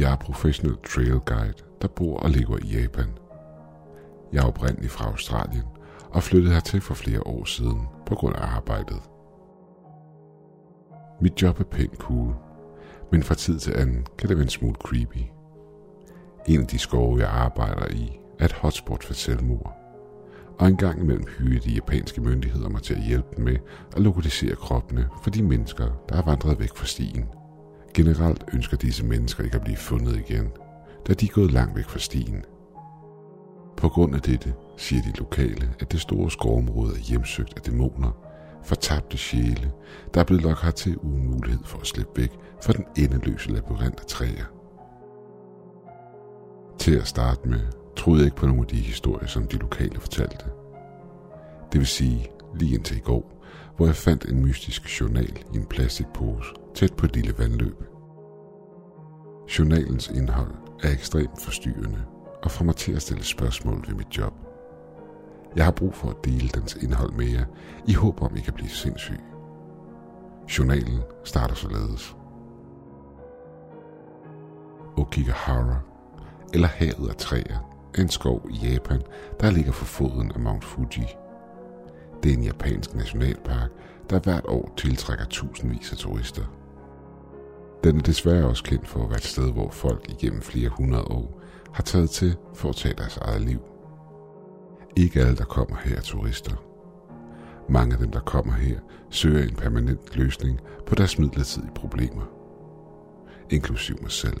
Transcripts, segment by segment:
Jeg er professionel trail guide, der bor og lever i Japan. Jeg er oprindelig fra Australien og flyttede hertil for flere år siden på grund af arbejdet. Mit job er pænt cool, men fra tid til anden kan det være en smule creepy. En af de skove, jeg arbejder i, er et hotspot for selvmord. Og en gang imellem hyrede de japanske myndigheder mig til at hjælpe dem med at lokalisere kroppene for de mennesker, der er vandret væk fra stien. Generelt ønsker disse mennesker ikke at blive fundet igen, da de er gået langt væk fra stien. På grund af dette siger de lokale, at det store skovområde er hjemsøgt af dæmoner, fortabte sjæle, der er blevet lagt hertil uden mulighed for at slippe væk fra den endeløse labyrint af træer. Til at starte med troede jeg ikke på nogle af de historier, som de lokale fortalte. Det vil sige, lige indtil i går, hvor jeg fandt en mystisk journal i en plastikpose tæt på et lille vandløb. Journalens indhold er ekstremt forstyrrende og får mig til at stille spørgsmål ved mit job. Jeg har brug for at dele dens indhold med jer, i håb om, I kan blive sindssyg. Journalen starter således. Okigahara, eller havet af træer, er en skov i Japan, der ligger for foden af Mount Fuji. Det er en japansk nationalpark, der hvert år tiltrækker tusindvis af turister. Den er desværre også kendt for at være et sted, hvor folk igennem flere hundrede år har taget til for at tage deres eget liv. Ikke alle, der kommer her, er turister. Mange af dem, der kommer her, søger en permanent løsning på deres midlertidige problemer. Inklusiv mig selv.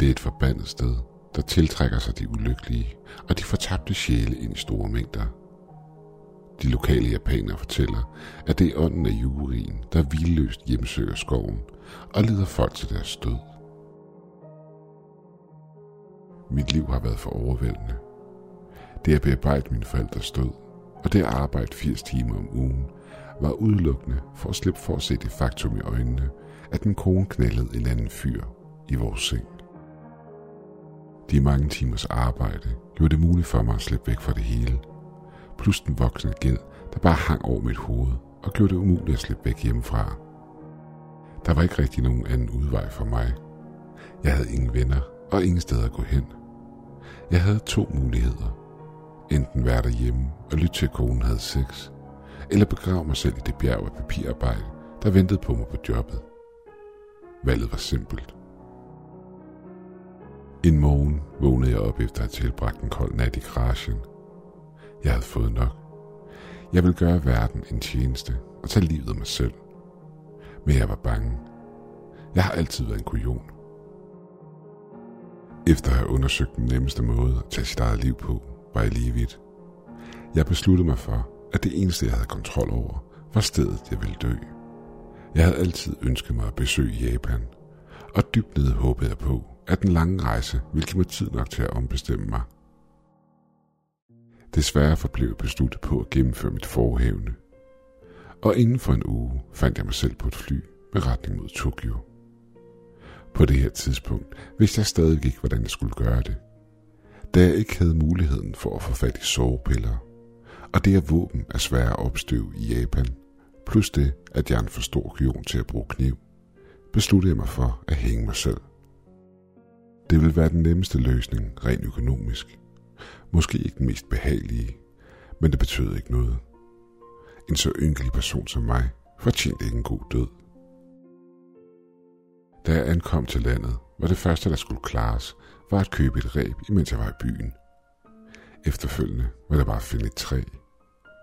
Det er et forbandet sted, der tiltrækker sig de ulykkelige og de fortabte sjæle ind i store mængder. De lokale japanere fortæller, at det er ånden af jurien, der vildløst hjemsøger skoven og leder folk til deres død. Mit liv har været for overvældende. Det at bearbejde min forældres død, og det at arbejde 80 timer om ugen, var udelukkende for at slippe for at se det faktum i øjnene, at min kone knaldede en anden fyr i vores seng. De mange timers arbejde gjorde det muligt for mig at slippe væk fra det hele. Plus den voksende gæld, der bare hang over mit hoved og gjorde det umuligt at slippe væk hjemmefra. Der var ikke rigtig nogen anden udvej for mig. Jeg havde ingen venner og ingen steder at gå hen. Jeg havde to muligheder. Enten være derhjemme og lytte til, at konen havde sex, eller begrave mig selv i det bjerg af papirarbejde, der ventede på mig på jobbet. Valget var simpelt. En morgen vågnede jeg op efter at have tilbragt en kold nat i garagen. Jeg havde fået nok. Jeg ville gøre verden en tjeneste og tage livet af mig selv. Men jeg var bange. Jeg har altid været en kujon. Efter at have undersøgt den nemmeste måde at tage sit eget liv på, var jeg lige vidt. Jeg besluttede mig for, at det eneste, jeg havde kontrol over, var stedet, jeg ville dø. Jeg havde altid ønsket mig at besøge Japan, og dybt nede håbede jeg på, at den lange rejse ville give mig tid nok til at ombestemme mig. Desværre forblev jeg besluttet på at gennemføre mit forhævne. Og inden for en uge fandt jeg mig selv på et fly med retning mod Tokyo. På det her tidspunkt vidste jeg stadig ikke, hvordan jeg skulle gøre det. Da jeg ikke havde muligheden for at få fat i sovepiller, og det at våben er svære at opstøve i Japan, plus det, at jeg er en for stor kujon til at bruge kniv, besluttede jeg mig for at hænge mig selv. Det ville være den nemmeste løsning rent økonomisk. Måske ikke den mest behagelige, men det betød ikke noget. En så ynkelig person som mig fortjente ikke en god død. Da jeg ankom til landet, var det første, der skulle klares, var at købe et ræb, imens jeg var i byen. Efterfølgende var det bare at finde et træ,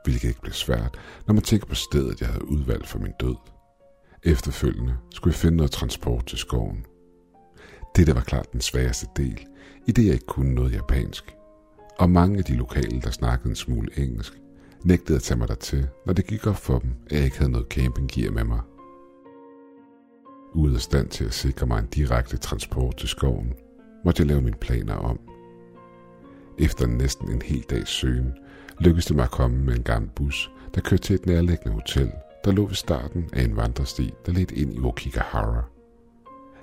hvilket ikke blev svært, når man tænker på stedet, jeg havde udvalgt for min død. Efterfølgende skulle jeg finde noget transport til skoven – dette var klart den sværeste del, i det jeg ikke kunne noget japansk. Og mange af de lokale, der snakkede en smule engelsk, nægtede at tage mig dertil, når det gik op for dem, at jeg ikke havde noget campinggear med mig. Ude af stand til at sikre mig en direkte transport til skoven, måtte jeg lave mine planer om. Efter næsten en hel dags søgen, lykkedes det mig at komme med en gammel bus, der kørte til et nærliggende hotel, der lå ved starten af en vandresti, der ledte ind i Okigahara.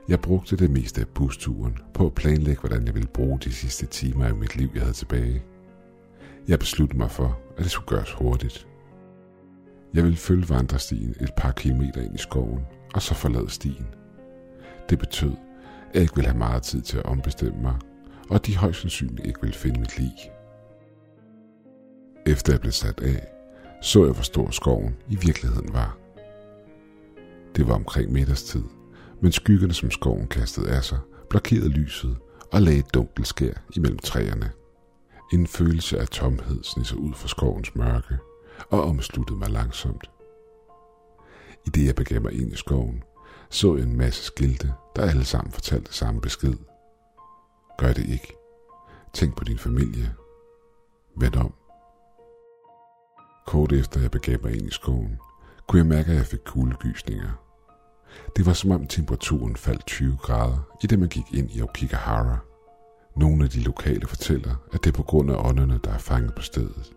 Jeg brugte det meste af busturen på at planlægge, hvordan jeg ville bruge de sidste timer af mit liv, jeg havde tilbage. Jeg besluttede mig for, at det skulle gøres hurtigt. Jeg ville følge vandrestien et par kilometer ind i skoven, og så forlade stien. Det betød, at jeg ikke ville have meget tid til at ombestemme mig, og at de højst sandsynligt ikke ville finde mit lig. Efter jeg blev sat af, så jeg, hvor stor skoven i virkeligheden var. Det var omkring middagstid, men skyggerne, som skoven kastede af sig, blokerede lyset og lagde et dunkelt skær imellem træerne. En følelse af tomhed sned sig ud fra skovens mørke og omsluttede mig langsomt. I det jeg begav mig ind i skoven, så jeg en masse skilte, der alle sammen fortalte samme besked. Gør det ikke. Tænk på din familie. Vend om. Kort efter jeg begav mig ind i skoven, kunne jeg mærke, at jeg fik kuldegysninger. Det var som om temperaturen faldt 20 grader, i det man gik ind i Okigahara. Nogle af de lokale fortæller, at det er på grund af ånderne, der er fanget på stedet.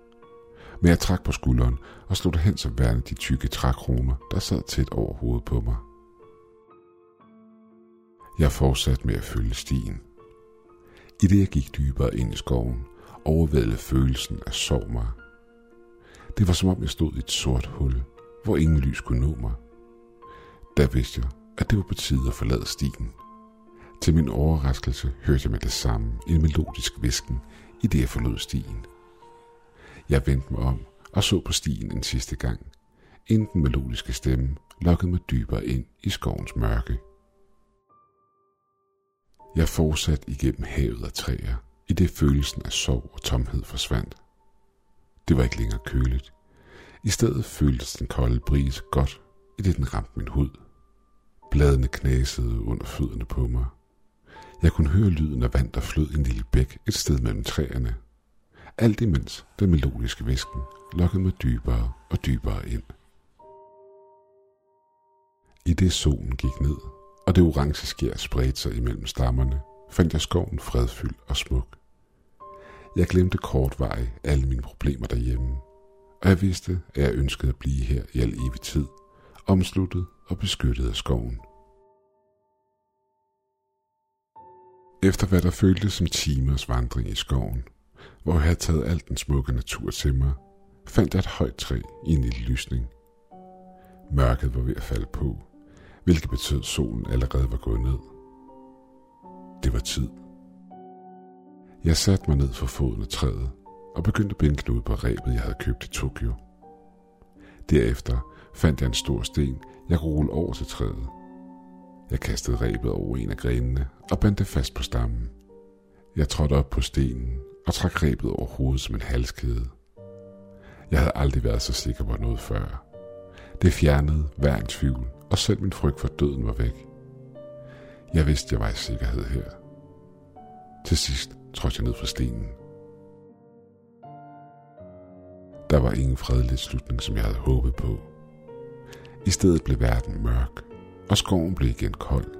Men jeg trak på skulderen og slog det hen som værende de tykke trækroner, der sad tæt over hovedet på mig. Jeg fortsatte med at følge stien. I det jeg gik dybere ind i skoven, overvældede følelsen af sorg mig. Det var som om jeg stod i et sort hul, hvor ingen lys kunne nå mig. Der vidste jeg, at det var på tide at forlade stien. Til min overraskelse hørte jeg med det samme en melodisk visken, i det jeg forlod stien. Jeg vendte mig om og så på stien en sidste gang, inden den melodiske stemme lokkede mig dybere ind i skovens mørke. Jeg fortsatte igennem havet af træer, i det følelsen af sorg og tomhed forsvandt. Det var ikke længere køligt. I stedet føltes den kolde brise godt, i det den ramte min hud. Bladene knasede under fødderne på mig. Jeg kunne høre lyden af vand, der flød i en lille bæk et sted mellem træerne. Alt imens den melodiske væsken lokkede mig dybere og dybere ind. I det solen gik ned, og det orange skær spredte sig imellem stammerne, fandt jeg skoven fredfyldt og smuk. Jeg glemte kort vej alle mine problemer derhjemme, og jeg vidste, at jeg ønskede at blive her i al evig tid, omsluttet og beskyttet af skoven. Efter hvad der føltes som timers vandring i skoven, hvor jeg havde taget alt den smukke natur til mig, fandt jeg et højt træ i en lille lysning. Mørket var ved at falde på, hvilket betød, at solen allerede var gået ned. Det var tid. Jeg satte mig ned for foden af træet og begyndte at binde knude på rebet, jeg havde købt i Tokyo. Derefter fandt jeg en stor sten, jeg kunne rulle over til træet. Jeg kastede rebet over en af grenene og bandt det fast på stammen. Jeg trådte op på stenen og trak rebet over hovedet som en halskæde. Jeg havde aldrig været så sikker på noget før. Det fjernede hver en tvivl, og selv min frygt for døden var væk. Jeg vidste, jeg var i sikkerhed her. Til sidst trådte jeg ned fra stenen. Der var ingen fredelig slutning, som jeg havde håbet på. I stedet blev verden mørk, og skoven blev igen kold.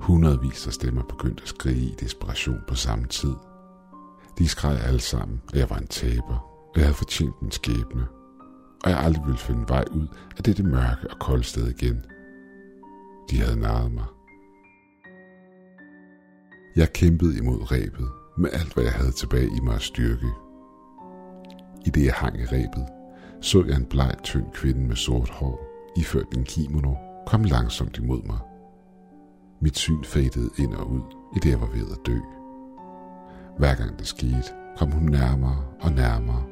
Hundredvis af stemmer begyndte at skrige i desperation på samme tid. De skreg alle sammen, at jeg var en taber, og jeg havde fortjent min skæbne, og jeg aldrig ville finde vej ud af dette mørke og kolde sted igen. De havde narret mig. Jeg kæmpede imod rebet med alt, hvad jeg havde tilbage i mig at styrke. I det jeg hang i rebet, så jeg en bleg, tynd kvinde med sort hår, iført en kimono, kom langsomt imod mig. Mit syn fadede ind og ud, i det jeg var ved at dø. Hver gang det skete, kom hun nærmere og nærmere,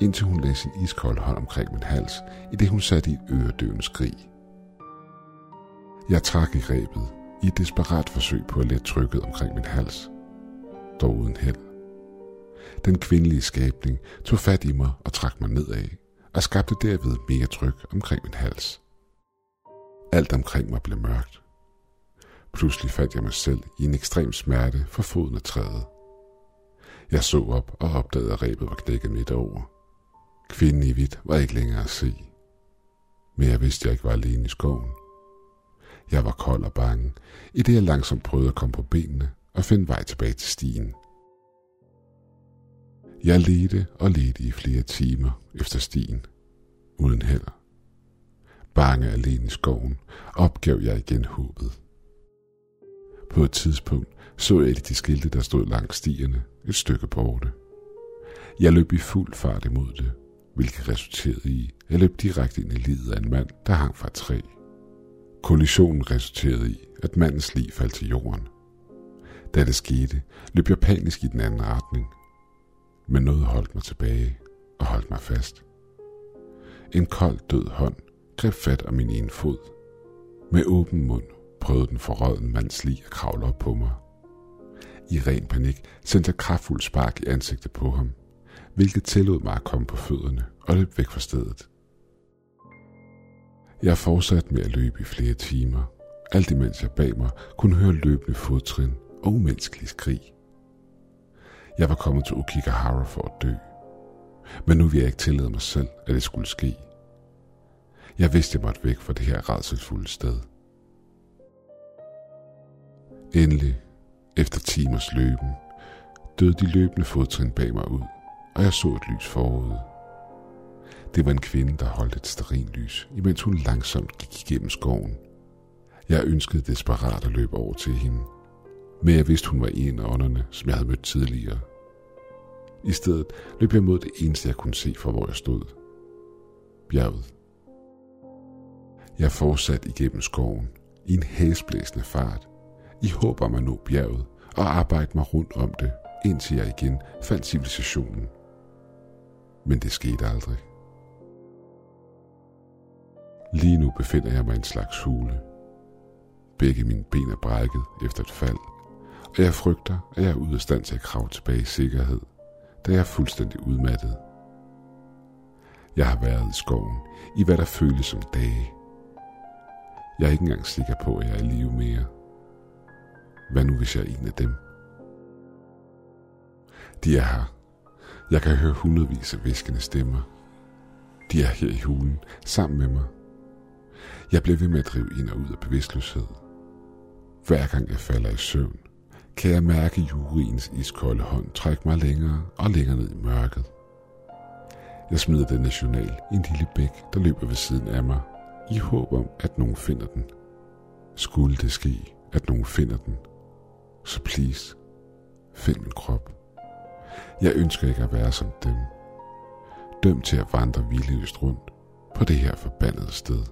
indtil hun lagde sin iskolde hånd omkring min hals, i det hun satte i et øredøvende skrig. Jeg trak i grebet, i et desperat forsøg på at lette trykket omkring min hals, dog uden held. Den kvindelige skabning tog fat i mig og trak mig nedad, og skabte derved mere tryk omkring min hals. Alt omkring mig blev mørkt. Pludselig fandt jeg mig selv i en ekstrem smerte for foden af træet. Jeg så op og opdagede, at rebet var knækket midt over. Kvinden i hvidt var ikke længere at se. Men jeg vidste, at jeg ikke var alene i skoven. Jeg var kold og bange, i det jeg langsomt prøvede at komme på benene og finde vej tilbage til stien. Jeg ledte og ledte i flere timer efter stien, uden held. Bange alene i skoven, opgav jeg igen håbet. På et tidspunkt så jeg de skilte, der stod langs stierne, et stykke borte. Jeg løb i fuld fart imod det, hvilket resulterede i, at jeg løb direkte ind i livet af en mand, der hang fra et træ. Kollisionen resulterede i, at mandens liv faldt til jorden. Da det skete, løb jeg panisk i den anden retning. Men noget holdt mig tilbage og holdt mig fast. En kold død hånd greb fat om min ene fod. Med åben mund prøvede den forrøden mands lig at kravle op på mig. I ren panik sendte jeg kraftfuld spark i ansigtet på ham, hvilket tillod mig at komme på fødderne og løb væk fra stedet. Jeg fortsatte med at løbe i flere timer, alt imens jeg bag mig kunne høre løbende fodtrin og umenneskelig skrig. Jeg var kommet til Okigahara for at dø, men nu ville jeg ikke tillade mig selv, at det skulle ske. Jeg vidste, jeg måtte væk fra det her redselsfulde sted. Endelig, efter timers løben, døde de løbende fodtrin bag mig ud, og jeg så et lys forude. Det var en kvinde, der holdt et sterinlys, imens hun langsomt gik igennem skoven. Jeg ønskede desperat at løbe over til hende, men jeg vidste, hun var en af ånderne, som jeg havde mødt tidligere. I stedet løb jeg mod det eneste, jeg kunne se fra, hvor jeg stod. Bjerget. Jeg fortsatte igennem skoven i en hæsblæsende fart, i håb om at nå bjerget og arbejde mig rundt om det, indtil jeg igen fandt civilisationen. Men det skete aldrig. Lige nu befinder jeg mig i en slags hule. Begge mine ben er brækket efter et fald, og jeg frygter, at jeg er ude af stand til at kravle tilbage i sikkerhed, da jeg er fuldstændig udmattet. Jeg har været i skoven i hvad der føles som dage. Jeg er ikke engang sikker på, at jeg er i live mere. Hvad nu, hvis jeg er en af dem? De er her. Jeg kan høre hundredvis af viskende stemmer. De er her i hulen, sammen med mig. Jeg bliver ved med at drive ind og ud af bevidstløshed. Hver gang jeg falder i søvn, kan jeg mærke juriens iskolde hånd trække mig længere og længere ned i mørket. Jeg smider den national i en lille bæk, der løber ved siden af mig, i håb om, at nogen finder den. Skulle det ske, at nogen finder den, så please, find min krop. Jeg ønsker ikke at være som dem. Dømt til at vandre vildløst rundt på det her forbandede sted.